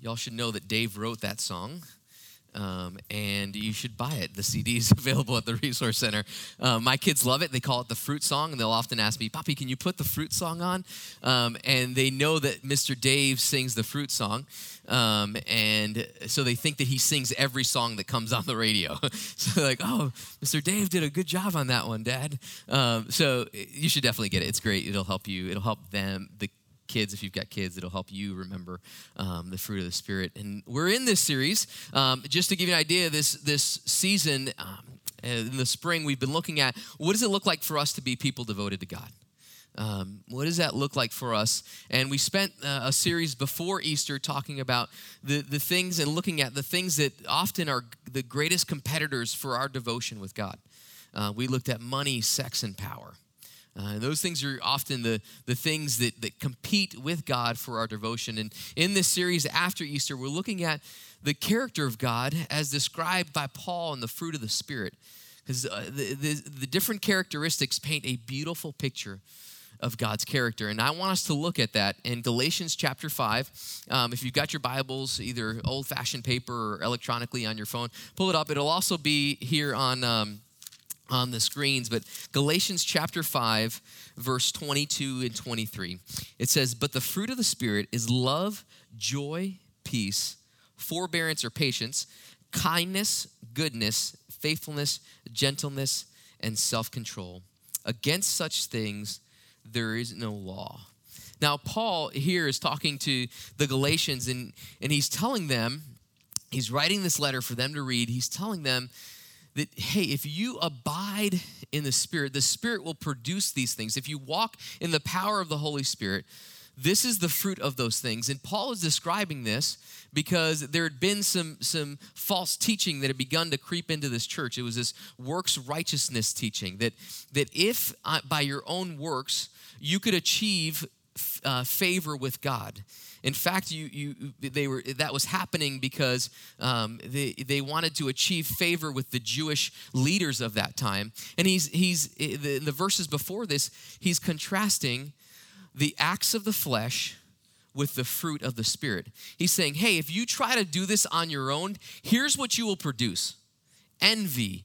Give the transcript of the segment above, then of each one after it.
y'all should know that Dave wrote that song. Um, and you should buy it. The CD is available at the Resource Center. Uh, my kids love it. They call it the fruit song, and they'll often ask me, Poppy, can you put the fruit song on? Um, and they know that Mr. Dave sings the fruit song. Um, and so they think that he sings every song that comes on the radio. so like, oh, Mr. Dave did a good job on that one, Dad. Um, so you should definitely get it. It's great. It'll help you. It'll help them, the kids, if you've got kids, it'll help you remember um, the fruit of the Spirit. And we're in this series. Um, just to give you an idea, this this season um, in the spring, we've been looking at what does it look like for us to be people devoted to God. Um, what does that look like for us? And we spent uh, a series before Easter talking about the, the things and looking at the things that often are the greatest competitors for our devotion with God. Uh, we looked at money, sex, and power. Uh, those things are often the, the things that, that compete with God for our devotion. And in this series after Easter, we're looking at the character of God as described by Paul in the fruit of the Spirit. Because uh, the, the, the different characteristics paint a beautiful picture of God's character. And I want us to look at that in Galatians chapter 5. Um, if you've got your Bibles, either old fashioned paper or electronically on your phone, pull it up. It'll also be here on. Um, on the screens, but Galatians chapter 5, verse 22 and 23. It says, But the fruit of the Spirit is love, joy, peace, forbearance or patience, kindness, goodness, faithfulness, gentleness, and self control. Against such things there is no law. Now, Paul here is talking to the Galatians, and, and he's telling them, he's writing this letter for them to read. He's telling them that, hey, if you abide in the Spirit, the Spirit will produce these things. If you walk in the power of the Holy Spirit, this is the fruit of those things. And Paul is describing this because there had been some, some false teaching that had begun to creep into this church. It was this works righteousness teaching that, that if by your own works you could achieve uh, favor with God. In fact, you, you, they were, that was happening because um, they, they wanted to achieve favor with the Jewish leaders of that time. And he's, he's the, the verses before this, he's contrasting the acts of the flesh with the fruit of the Spirit. He's saying, hey, if you try to do this on your own, here's what you will produce envy,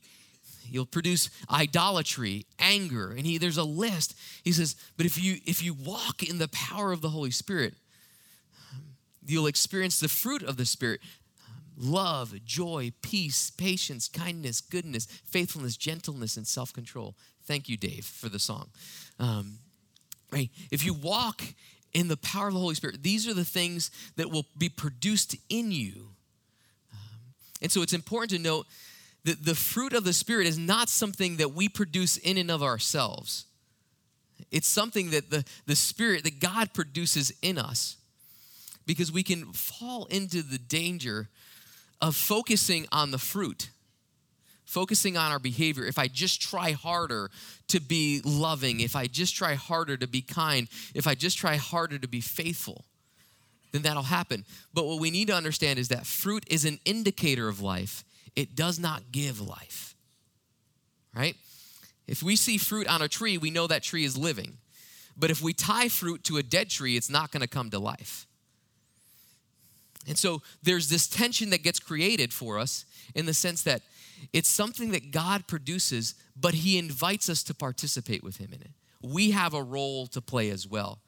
you'll produce idolatry anger and he there's a list he says but if you if you walk in the power of the holy spirit you'll experience the fruit of the spirit love joy peace patience kindness goodness faithfulness gentleness and self-control thank you dave for the song um, right if you walk in the power of the holy spirit these are the things that will be produced in you um, and so it's important to note that the fruit of the Spirit is not something that we produce in and of ourselves. It's something that the, the Spirit, that God produces in us. Because we can fall into the danger of focusing on the fruit, focusing on our behavior. If I just try harder to be loving, if I just try harder to be kind, if I just try harder to be faithful, then that'll happen. But what we need to understand is that fruit is an indicator of life it does not give life. Right? If we see fruit on a tree, we know that tree is living. But if we tie fruit to a dead tree, it's not going to come to life. And so there's this tension that gets created for us in the sense that it's something that God produces, but He invites us to participate with Him in it. We have a role to play as well.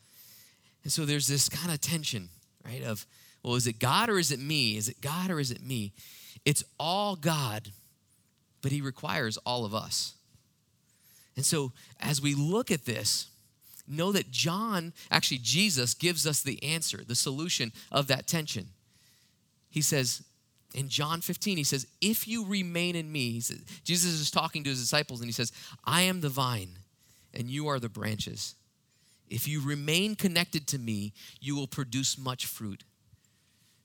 And so there's this kind of tension, right? Of, well, is it God or is it me? Is it God or is it me? It's all God, but He requires all of us. And so, as we look at this, know that John, actually, Jesus gives us the answer, the solution of that tension. He says, in John 15, he says, If you remain in me, says, Jesus is talking to his disciples and he says, I am the vine and you are the branches. If you remain connected to me, you will produce much fruit.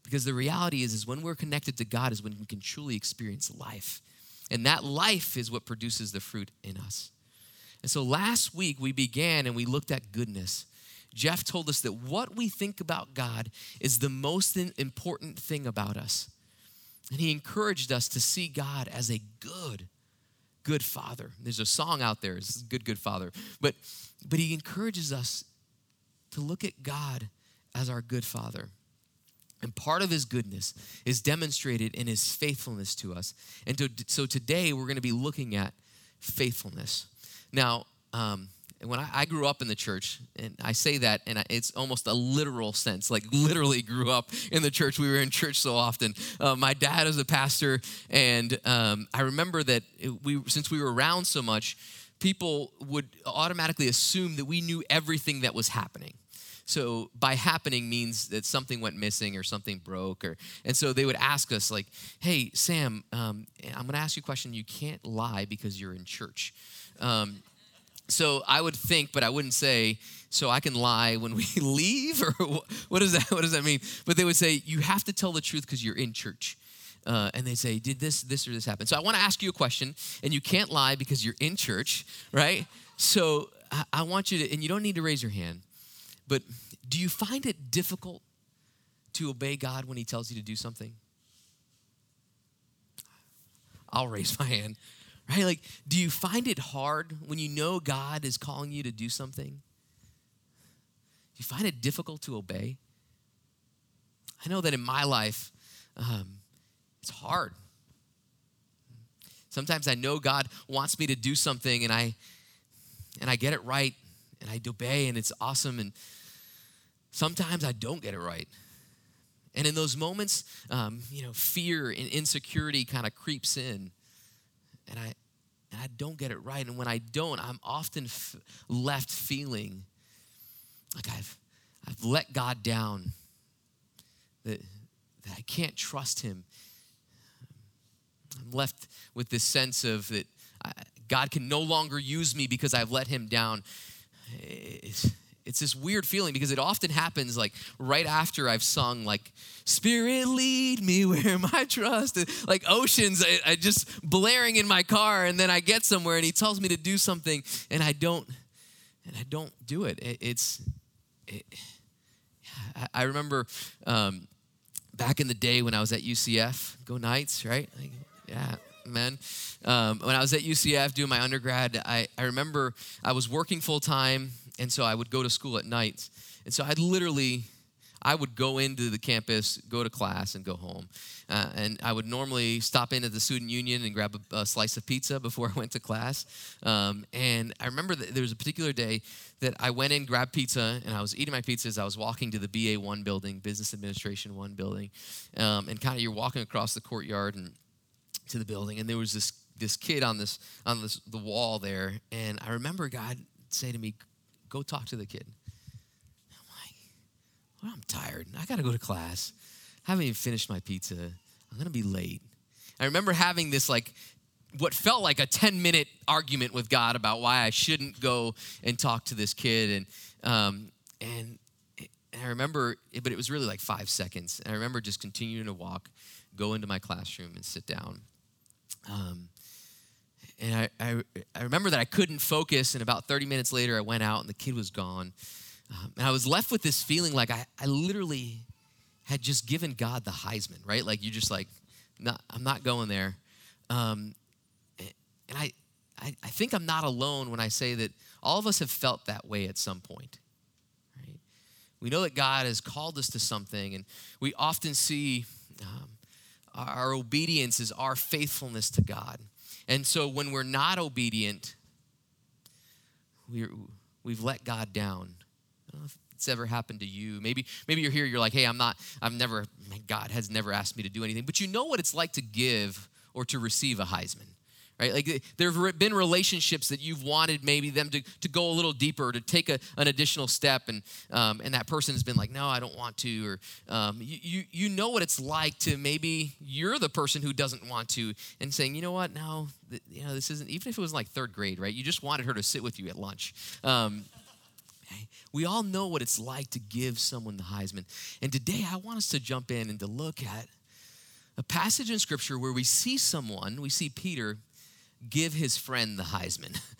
Because the reality is, is when we're connected to God is when we can truly experience life. And that life is what produces the fruit in us. And so last week we began and we looked at goodness. Jeff told us that what we think about God is the most important thing about us. And he encouraged us to see God as a good, good father. There's a song out there, it's good, good father. But but he encourages us to look at God as our good father. And part of his goodness is demonstrated in his faithfulness to us. And to, so today we're going to be looking at faithfulness. Now, um, when I, I, grew up in the church, and I say that, and it's almost a literal sense, like literally grew up in the church. We were in church so often. Uh, my dad is a pastor, and um, I remember that we, since we were around so much, people would automatically assume that we knew everything that was happening. So by happening means that something went missing or something broke, or and so they would ask us like, "Hey, Sam, um, I'm going to ask you a question. You can't lie because you're in church." Um, so I would think, but I wouldn't say, so I can lie when we leave, or what does that what does that mean? But they would say, you have to tell the truth because you're in church. Uh, and they say, did this, this, or this happen? So I want to ask you a question, and you can't lie because you're in church, right? So I, I want you to, and you don't need to raise your hand, but do you find it difficult to obey God when He tells you to do something? I'll raise my hand right? Like, do you find it hard when you know God is calling you to do something? Do you find it difficult to obey? I know that in my life, um, it's hard. Sometimes I know God wants me to do something and I and I get it right and I obey and it's awesome and sometimes I don't get it right. And in those moments, um, you know, fear and insecurity kind of creeps in and I and I don't get it right. And when I don't, I'm often f- left feeling like I've I've let God down. That that I can't trust Him. I'm left with this sense of that I, God can no longer use me because I've let Him down. It's, it's this weird feeling because it often happens like right after I've sung like Spirit lead me where my trust is like oceans I, I, just blaring in my car and then I get somewhere and he tells me to do something and I don't and I don't do it. it it's it, I remember um, back in the day when I was at UCF, go Knights, right? Like, yeah, man. Um, when I was at UCF doing my undergrad, I, I remember I was working full time and so I would go to school at night. And so I'd literally, I would go into the campus, go to class, and go home. Uh, and I would normally stop in at the student union and grab a, a slice of pizza before I went to class. Um, and I remember that there was a particular day that I went in, grabbed pizza, and I was eating my pizza as I was walking to the BA one building, Business Administration one building. Um, and kind of you're walking across the courtyard and to the building, and there was this this kid on this on this the wall there, and I remember God say to me, Go talk to the kid. I'm like, well, I'm tired. I got to go to class. I haven't even finished my pizza. I'm going to be late. I remember having this like what felt like a 10 minute argument with God about why I shouldn't go and talk to this kid. And, um, and, and I remember, but it was really like five seconds. And I remember just continuing to walk, go into my classroom and sit down. Um, and I, I, I, remember that I couldn't focus, and about 30 minutes later, I went out and the kid was gone. Um, and I was left with this feeling like I, I literally had just given God the Heisman, right? Like you're just like, I'm not going there. Um, and I, I, I think I'm not alone when I say that all of us have felt that way at some point. We know that God has called us to something, and we often see um, our obedience is our faithfulness to God. And so when we're not obedient, we we've let God down. It's ever happened to you. Maybe, maybe you're here, you're like, hey, I'm not, I've never, God has never asked me to do anything. But you know what it's like to give or to receive a Heisman right? Like there have been relationships that you've wanted maybe them to, to go a little deeper, to take a, an additional step, and um, and that person has been like, no, I don't want to, or um, you, you know what it's like to maybe you're the person who doesn't want to, and saying, you know what, no, th- you know this isn't. Even if it was like third grade, right? You just wanted her to sit with you at lunch. Um, we all know what it's like to give someone the Heisman. And today I want us to jump in and to look at a passage in Scripture where we see someone, we see Peter give his friend the Heisman.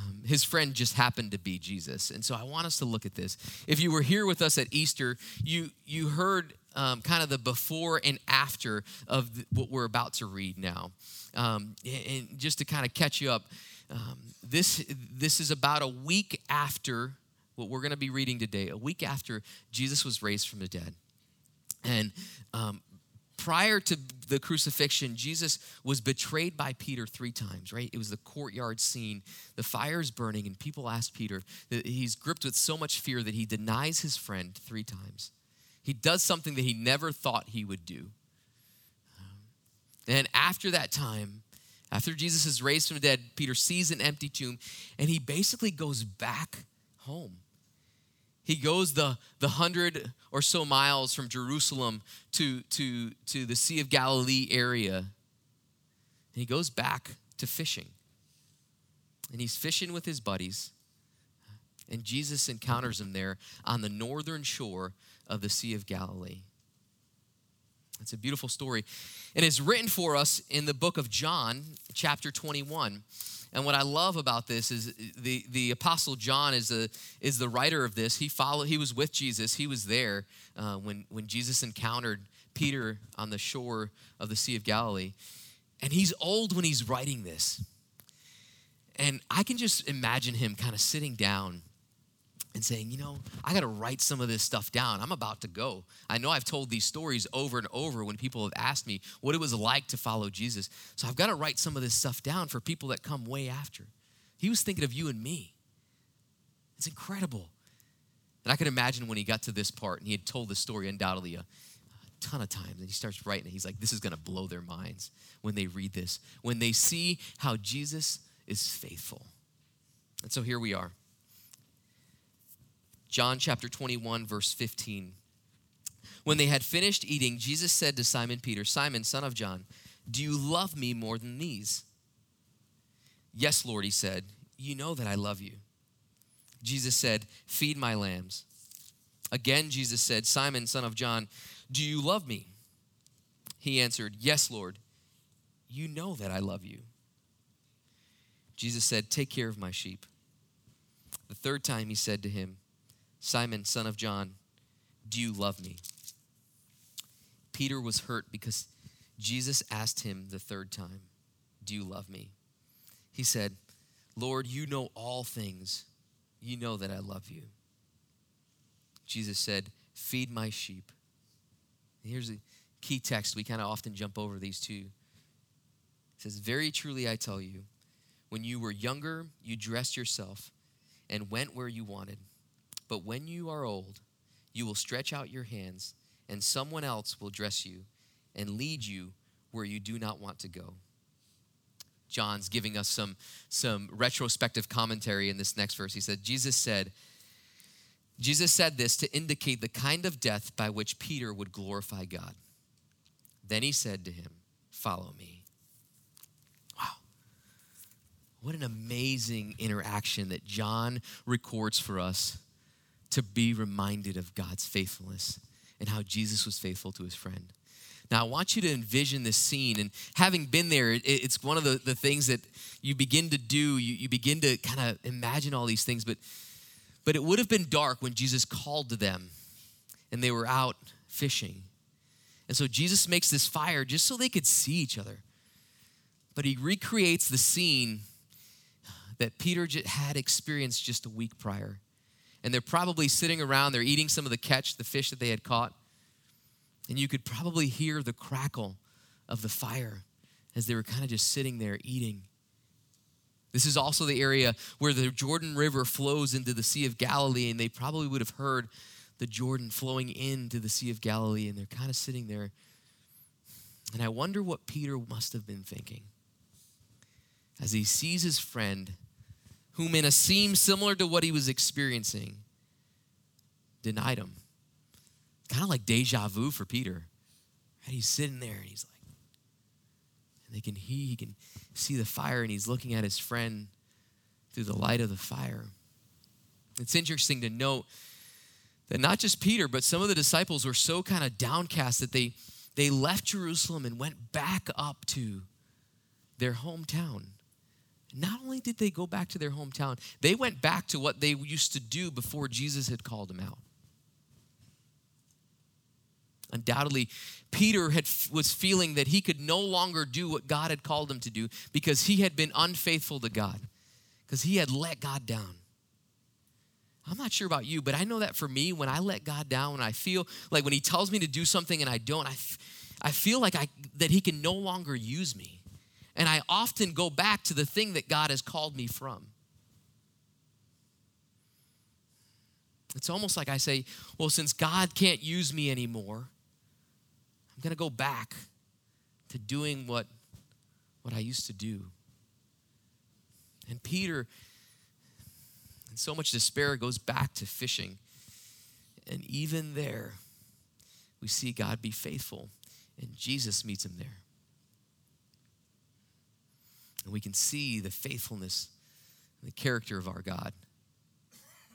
Um, his friend just happened to be Jesus. And so I want us to look at this. If you were here with us at Easter, you, you heard um, kind of the before and after of the, what we're about to read now. Um, and just to kind of catch you up, um, this, this is about a week after what we're going to be reading today, a week after Jesus was raised from the dead. And um, prior to the crucifixion, Jesus was betrayed by Peter three times, right? It was the courtyard scene. The fire is burning, and people ask Peter, he's gripped with so much fear that he denies his friend three times. He does something that he never thought he would do. And after that time, after Jesus is raised from the dead, Peter sees an empty tomb and he basically goes back home. He goes the, the hundred or so miles from Jerusalem to, to, to the Sea of Galilee area. And he goes back to fishing. And he's fishing with his buddies. And Jesus encounters him there on the northern shore of the Sea of Galilee. It's a beautiful story. And it's written for us in the book of John, chapter 21. And what I love about this is the, the apostle John is the, is the writer of this. He followed, he was with Jesus. He was there uh, when, when Jesus encountered Peter on the shore of the Sea of Galilee. And he's old when he's writing this. And I can just imagine him kind of sitting down and saying, you know, I got to write some of this stuff down. I'm about to go. I know I've told these stories over and over when people have asked me what it was like to follow Jesus. So I've got to write some of this stuff down for people that come way after. He was thinking of you and me. It's incredible. And I can imagine when he got to this part and he had told the story undoubtedly a, ton of times and he starts writing it. He's like, this is going to blow their minds when they read this, when they see how Jesus is faithful. And so here we are. John chapter 21, verse 15. When they had finished eating, Jesus said to Simon Peter, Simon, son of John, do you love me more than these? Yes, Lord, he said, You know that I love you. Jesus said, Feed my lambs. Again, Jesus said, Simon, son of John, do you love me? He answered, Yes, Lord, you know that I love you. Jesus said, Take care of my sheep. The third time he said to him, Simon, son of John, do you love me? Peter was hurt because Jesus asked him the third time, Do you love me? He said, Lord, you know all things. You know that I love you. Jesus said, Feed my sheep. Here's a key text. We kind of often jump over these two. It says, Very truly I tell you, when you were younger, you dressed yourself and went where you wanted. But when you are old, you will stretch out your hands, and someone else will dress you and lead you where you do not want to go. John's giving us some, some retrospective commentary in this next verse. He said, Jesus said, Jesus said this to indicate the kind of death by which Peter would glorify God. Then he said to him, Follow me. Wow. What an amazing interaction that John records for us to be reminded of God's faithfulness and how Jesus was faithful to his friend. Now, I want you to envision this scene. And having been there, it, it's one of the, the things that you begin to do. You, you begin to kind of imagine all these things. But, but it would have been dark when Jesus called to them and they were out fishing. And so Jesus makes this fire just so they could see each other. But he recreates the scene that Peter had experienced just a week prior and they're probably sitting around, they're eating some of the catch, the fish that they had caught. And you could probably hear the crackle of the fire as they were kind of just sitting there eating. This is also the area where the Jordan River flows into the Sea of Galilee, and they probably would have heard the Jordan flowing into the Sea of Galilee, and they're kind of sitting there. And I wonder what Peter must have been thinking as he sees his friend whom in a scene similar to what he was experiencing denied him. Kind of like deja vu for Peter. And he's sitting there and he's like, and they can he, he can see the fire and he's looking at his friend through the light of the fire. It's interesting to note that not just Peter, but some of the disciples were so kind of downcast that they they left Jerusalem and went back up to their hometown. Not only did they go back to their hometown, they went back to what they used to do before Jesus had called them out. Undoubtedly, Peter had, was feeling that he could no longer do what God had called him to do because he had been unfaithful to God, because he had let God down. I'm not sure about you, but I know that for me, when I let God down, when I feel like when He tells me to do something and I don't, I, f- I feel like I, that He can no longer use me. And I often go back to the thing that God has called me from. It's almost like I say, well, since God can't use me anymore, I'm going to go back to doing what, what I used to do. And Peter, in so much despair, goes back to fishing. And even there, we see God be faithful, and Jesus meets him there. And we can see the faithfulness, and the character of our God.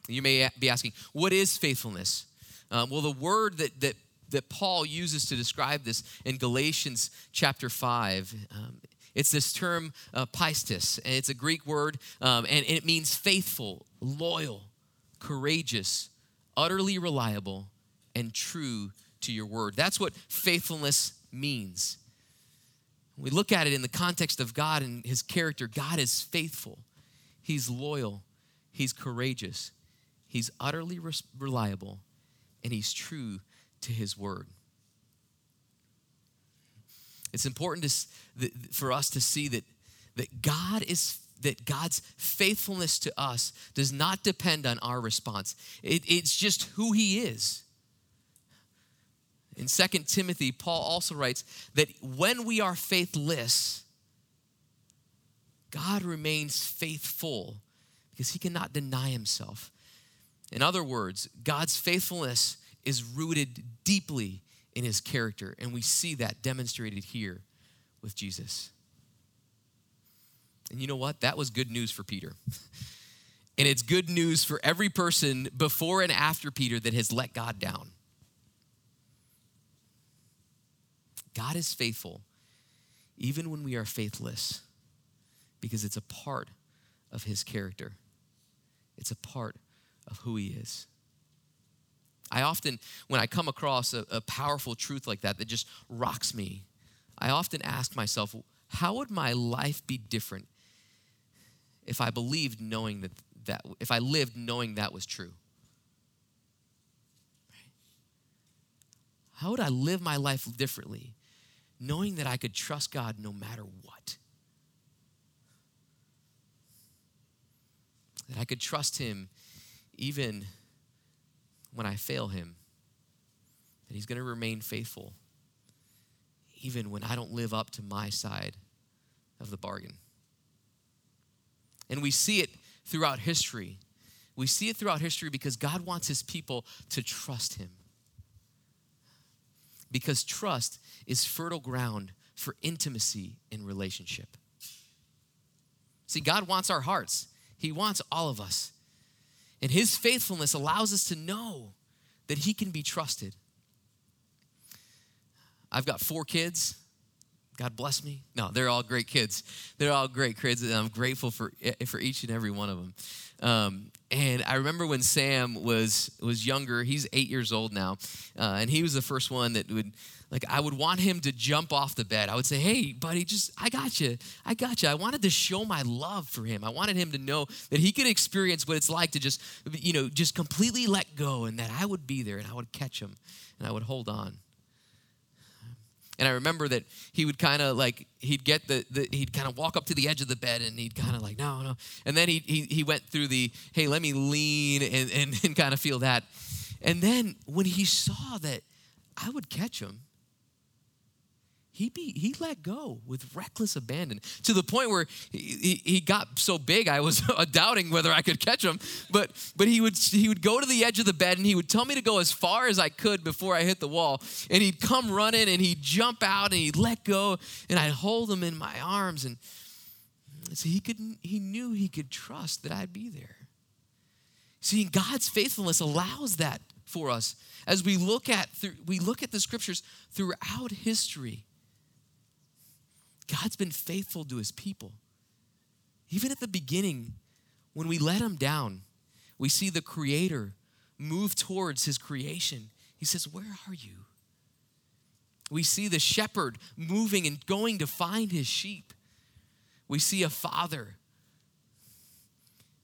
You may be asking, what is faithfulness? Um, well, the word that, that, that Paul uses to describe this in Galatians chapter 5, um, it's this term uh, pistis, and it's a Greek word, um, and, and it means faithful, loyal, courageous, utterly reliable, and true to your word. That's what faithfulness means. We look at it in the context of God and his character. God is faithful, he's loyal, he's courageous, He's utterly reliable and he's true to his word. It's important to, for us to see that, that God is that God's faithfulness to us does not depend on our response. It, it's just who he is. In 2 Timothy, Paul also writes that when we are faithless, God remains faithful because he cannot deny himself. In other words, God's faithfulness is rooted deeply in his character, and we see that demonstrated here with Jesus. And you know what? That was good news for Peter. and it's good news for every person before and after Peter that has let God down. God is faithful even when we are faithless because it's a part of his character. It's a part of who He is. I often, when I come across a, a, powerful truth like that that just rocks me, I often ask myself, how would my life be different if I believed knowing that, that if I lived knowing that was true? How would I live my life differently knowing that I could trust God no matter what? That I could trust Him even when I fail him, that he's going to remain faithful, even when I don't live up to my side of the bargain. And we see it throughout history. We see it throughout history because God wants his people to trust him. Because trust is fertile ground for intimacy in relationship. See, God wants our hearts, He wants all of us. And his faithfulness allows us to know that he can be trusted. I've got four kids. God bless me. No, they're all great kids. They're all great kids, and I'm grateful for for each and every one of them. Um, and I remember when Sam was was younger. He's eight years old now, uh, and he was the first one that would like I would want him to jump off the bed. I would say, "Hey, buddy, just I got you. I got you." I wanted to show my love for him. I wanted him to know that he could experience what it's like to just you know, just completely let go and that I would be there and I would catch him and I would hold on. And I remember that he would kind of like he'd get the, the he'd kind of walk up to the edge of the bed and he'd kind of like no no. And then he, he he went through the hey let me lean and, and, and kind of feel that. And then when he saw that I would catch him he, be, he let go with reckless abandon to the point where he, he, he got so big I was doubting whether I could catch him. But, but he, would, he would go to the edge of the bed and he would tell me to go as far as I could before I hit the wall. And he'd come running and he'd jump out and he'd let go and I'd hold him in my arms. And so he, could, he knew he could trust that I'd be there. See, God's faithfulness allows that for us as we look at we look at the scriptures throughout history God's been faithful to his people. Even at the beginning, when we let him down, we see the Creator move towards his creation. He says, Where are you? We see the shepherd moving and going to find his sheep. We see a father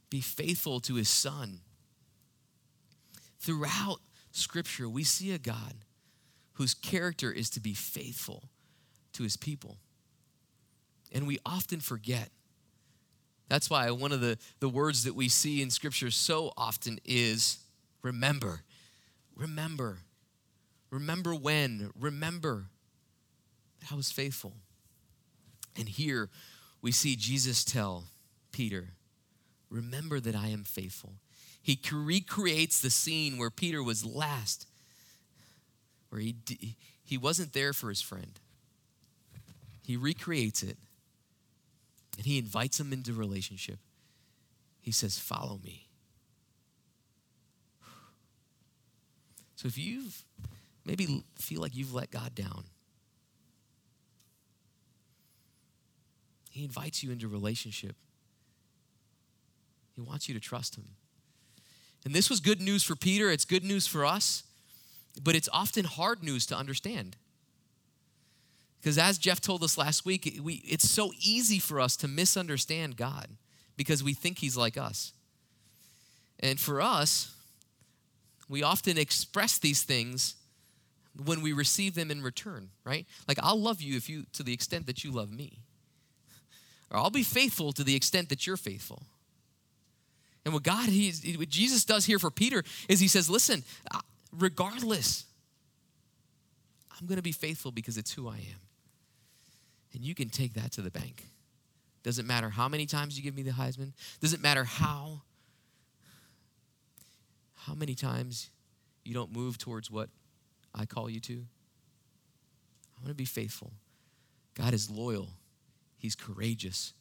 be faithful to his son. Throughout Scripture, we see a God whose character is to be faithful to his people. And we often forget. That's why one of the, the words that we see in Scripture so often is remember. Remember. Remember when. Remember. I was faithful. And here we see Jesus tell Peter, Remember that I am faithful. He recreates the scene where Peter was last, where he, he wasn't there for his friend. He recreates it and he invites him into relationship. He says, Follow me. So if you've maybe feel like you've let God down, He invites you into relationship. He wants you to trust him. And this was good news for Peter, it's good news for us, but it's often hard news to understand. Because as Jeff told us last week, we, it's so easy for us to misunderstand God because we think he's like us. And for us, we often express these things when we receive them in return, right? Like I'll love you if you to the extent that you love me. Or I'll be faithful to the extent that you're faithful. And what God, he, what Jesus does here for Peter is he says, listen, regardless, I'm going to be faithful because it's who I am. And you can take that to the bank. Doesn't matter how many times you give me the Heisman. Doesn't matter how how many times you don't move towards what I call you to. I want to be faithful. God is loyal. He's courageous.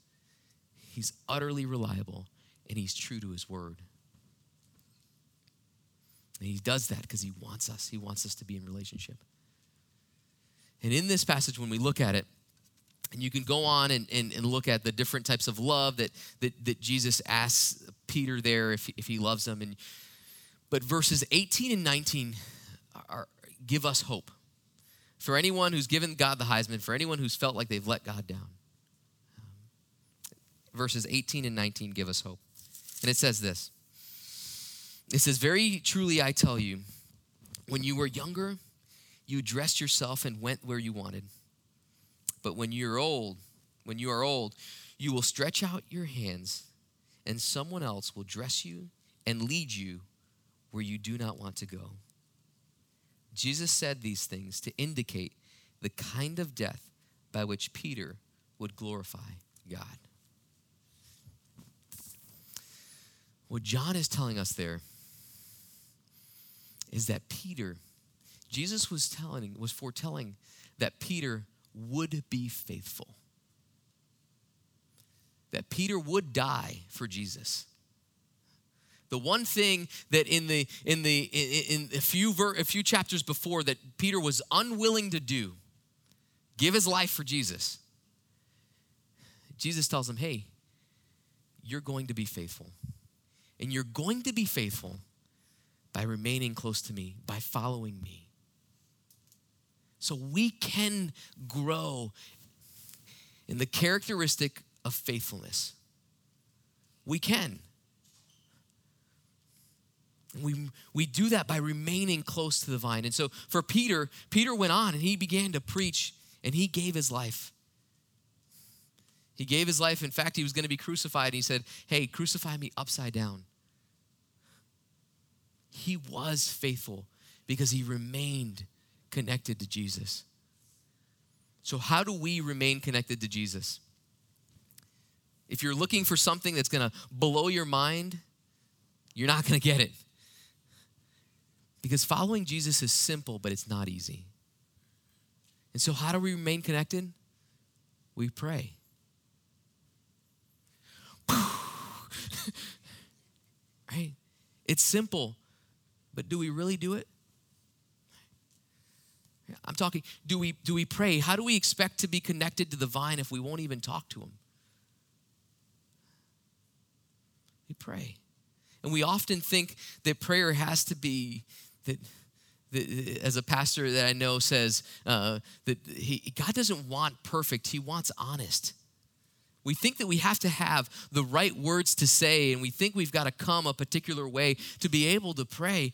He's utterly reliable and he's true to his word. And he does that because he wants us. He wants us to be in relationship. And in this passage, when we look at it, and you can go on and, and, and look at the different types of love that, that, that Jesus asks Peter there if, if he loves them. And, but verses 18 and 19 are, give us hope. For anyone who's given God the Heisman, for anyone who's felt like they've let God down. verses 18 and 19 give us hope. And it says this It says, Very truly I tell you, when you were younger, you dressed yourself and went where you wanted. But when you're old, when you are old, you will stretch out your hands, and someone else will dress you and lead you where you do not want to go. Jesus said these things to indicate the kind of death by which Peter would glorify God. What John is telling us there is that Peter, Jesus was telling, was foretelling that Peter would be faithful. That Peter would die for Jesus. The one thing that in the in the in, a few ver, a few chapters before that Peter was unwilling to do, give his life for Jesus. Jesus tells him, "Hey, you're going to be faithful." And you're going to be faithful by remaining close to me, by following me. So we can grow in the characteristic of faithfulness. We can. We, we do that by remaining close to the vine. And so for Peter, Peter went on and he began to preach and he gave his life. He gave his life. In fact, he was going to be crucified. And He said, Hey, crucify me upside down he was faithful because he remained connected to Jesus. So, how do we remain connected to Jesus? If you're looking for something that's going to blow your mind, you're not going to get it. Because following Jesus is simple, but it's not easy. And so, how do we remain connected? We pray. right? It's simple, but do we really do it? I'm talking, do we, do we pray? How do we expect to be connected to the vine if we won't even talk to him? We pray. And we often think that prayer has to be that, that as a pastor that I know says uh, that he, God doesn't want perfect, he wants honest. We think that we have to have the right words to say, and we think we've got to come a particular way to be able to pray.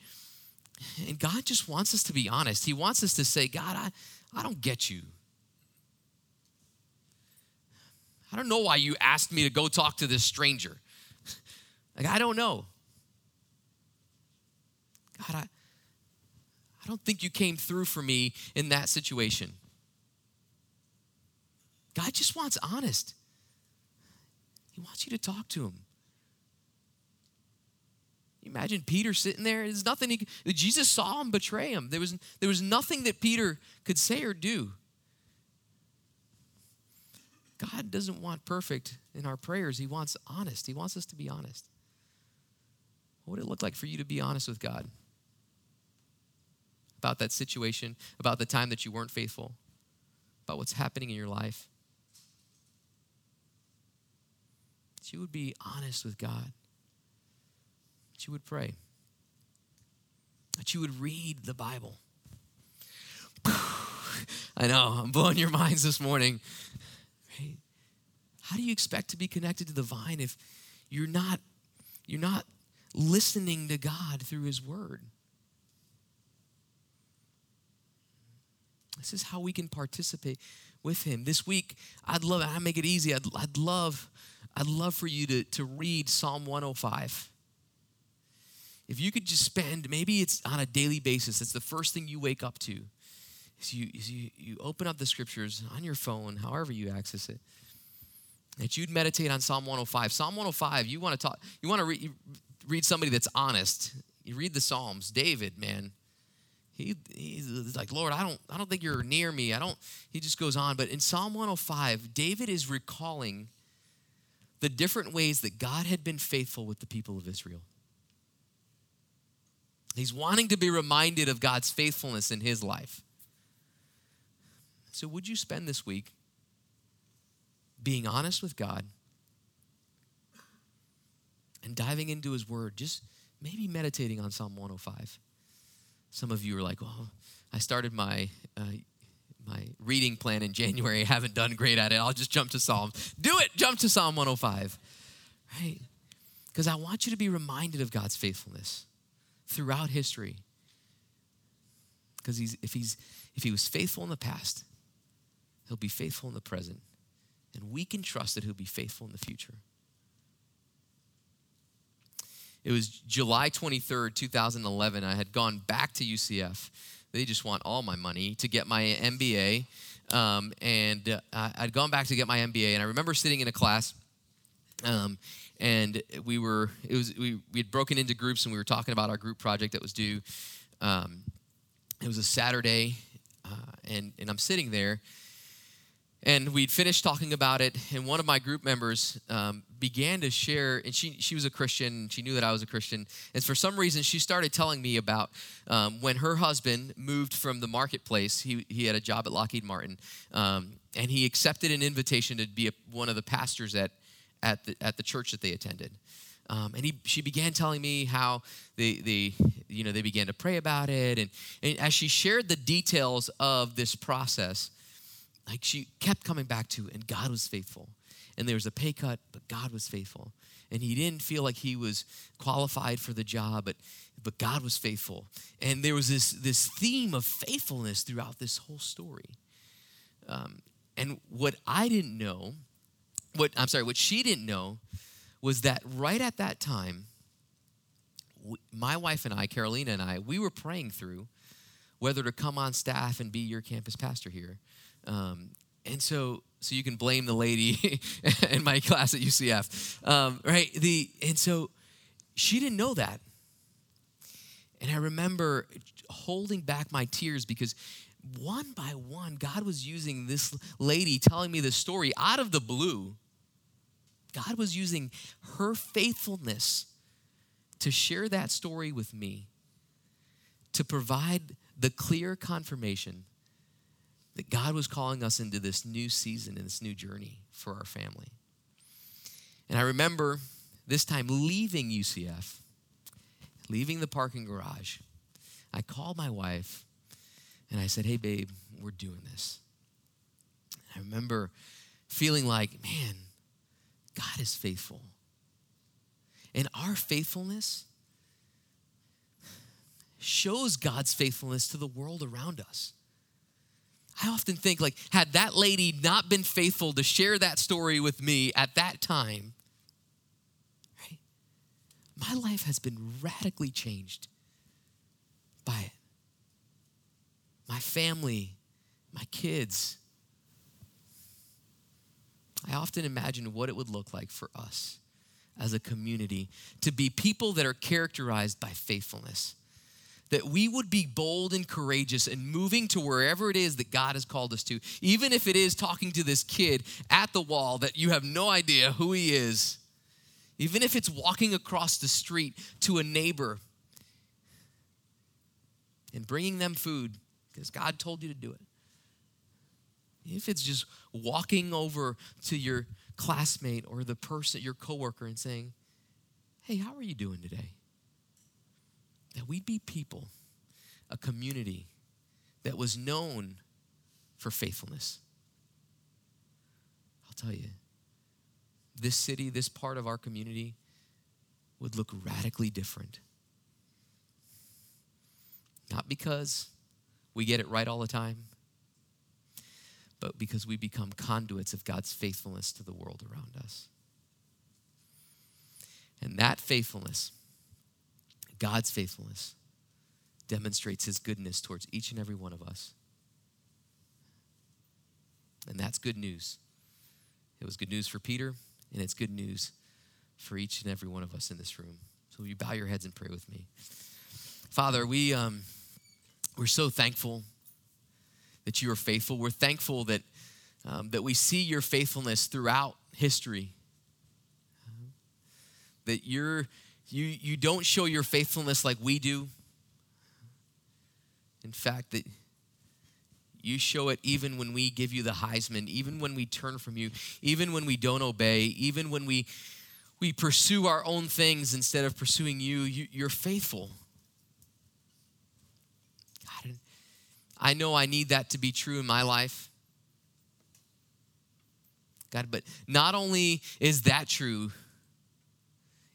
And God just wants us to be honest. He wants us to say, God, I, I don't get you. I don't know why you asked me to go talk to this stranger. like, I don't know. God, I, I don't think you came through for me in that situation. God just wants honest. He wants you to talk to him. Imagine Peter sitting there. There's nothing he Jesus saw him betray him. There was, there was nothing that Peter could say or do. God doesn't want perfect in our prayers. He wants honest. He wants us to be honest. What would it look like for you to be honest with God about that situation, about the time that you weren't faithful, about what's happening in your life? That you would be honest with God that you would pray, that you would read the Bible. I know, I'm blowing your minds this morning. Right? How do you expect to be connected to the vine if you're not you're not listening to God through his word? This is how we can participate with him. This week, I'd love, I make it easy. I'd, I'd love, I'd love for you to, to read Psalm 105 if you could just spend, maybe it's on a daily basis, that's the first thing you wake up to. Is you, is you, you open up the scriptures on your phone, however you access it, that you'd meditate on Psalm 105. Psalm 105, you want to talk, you want to re- read somebody that's honest. You read the Psalms. David, man, he, he's like, Lord, I don't, I don't think you're near me. I don't, he just goes on. But in Psalm 105, David is recalling the different ways that God had been faithful with the people of Israel. He's wanting to be reminded of God's faithfulness in his life. So, would you spend this week being honest with God and diving into his word? Just maybe meditating on Psalm 105. Some of you are like, well, I started my. Uh, my reading plan in January. I haven't done great at it. I'll just jump to Psalms. Do it. Jump to Psalm 105. Right? Because I want you to be reminded of God's faithfulness throughout history. Because he's, if, he's, if he was faithful in the past, he'll be faithful in the present. And we can trust that he'll be faithful in the future. It was July 23rd, 2011. I had gone back to UCF. They just want all my money to get my MBA. Um, and uh, I'd gone back to get my MBA. And I remember sitting in a class. Um, and we were it was we, we had broken into groups and we were talking about our group project that was due um, it was a saturday uh, and and i'm sitting there and we'd finished talking about it and one of my group members um, began to share and she, she was a christian she knew that i was a christian and for some reason she started telling me about um, when her husband moved from the marketplace he, he had a job at lockheed martin um, and he accepted an invitation to be a, one of the pastors at at the, at the church that they attended. Um, and he, she began telling me how they, they, you know, they began to pray about it. And, and as she shared the details of this process, like she kept coming back to, and God was faithful. And there was a pay cut, but God was faithful. And he didn't feel like he was qualified for the job, but, but God was faithful. And there was this, this theme of faithfulness throughout this whole story. Um, and what I didn't know what I'm sorry, what she didn't know was that right at that time, my wife and I, Carolina and I, we were praying through whether to come on staff and be your campus pastor here. Um, and so, so you can blame the lady in my class at UCF, um, right? The and so she didn't know that, and I remember holding back my tears because one by one, God was using this lady telling me this story out of the blue God was using her faithfulness to share that story with me, to provide the clear confirmation that God was calling us into this new season and this new journey for our family. And I remember this time leaving UCF, leaving the parking garage. I called my wife and I said, Hey, babe, we're doing this. I remember feeling like, man, God is faithful. And our faithfulness shows God's faithfulness to the world around us. I often think like had that lady not been faithful to share that story with me at that time, right? My life has been radically changed by it. My family, my kids. I often imagine what it would look like for us as a community to be people that are characterized by faithfulness that we would be bold and courageous and moving to wherever it is that God has called us to, even if it is talking to this kid at the wall that you have no idea who he is, even if it's walking across the street to a neighbor and bringing them food because God told you to do it. If it's just walking over to your classmate or the person, your coworker, and saying, Hey, how are you doing today? that we'd be people, a community that was known for faithfulness. I'll tell you, this city, this part of our community would look radically different. Not because we get it right all the time, but because we become conduits of God's faithfulness to the world around us. And that faithfulness God's faithfulness demonstrates his goodness towards each and every one of us. And that's good news. It was good news for Peter, and it's good news for each and every one of us in this room. So will you bow your heads and pray with me? Father, we, um, we're so thankful that you are faithful. We're thankful that, um, that we see your faithfulness throughout history. That you're you, you don't show your faithfulness like we do. In fact, that you show it even when we give you the Heisman, even when we turn from you, even when we don't obey, even when we, we pursue our own things instead of pursuing you, you you're faithful. I know I need that to be true in my life. God, but not only is that true,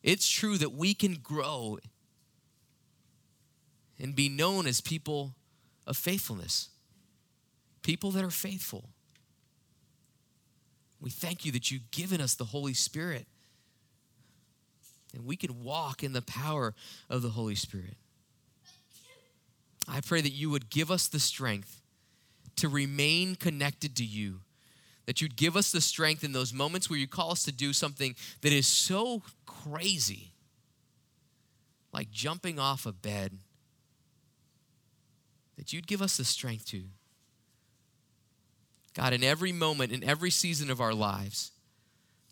it's true that we can grow and be known as people of faithfulness, people that are faithful. We thank you that you've given us the Holy Spirit and we can walk in the power of the Holy Spirit. I pray that you would give us the strength to remain connected to you that you'd give us the strength in those moments where you call us to do something that is so crazy, like jumping off a bed, that you'd give us the strength to. God, in every moment, in every season of our lives,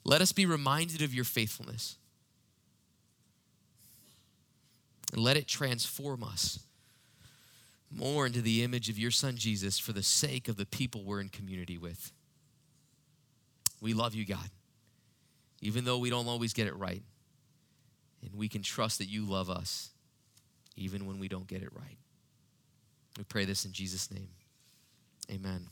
let us be reminded of your faithfulness. And let it transform us more into the image of your son Jesus for the sake of the people we're in community with. We love you, God, even though we don't always get it right. And we can trust that you love us even when we don't get it right. We pray this in Jesus' name. Amen.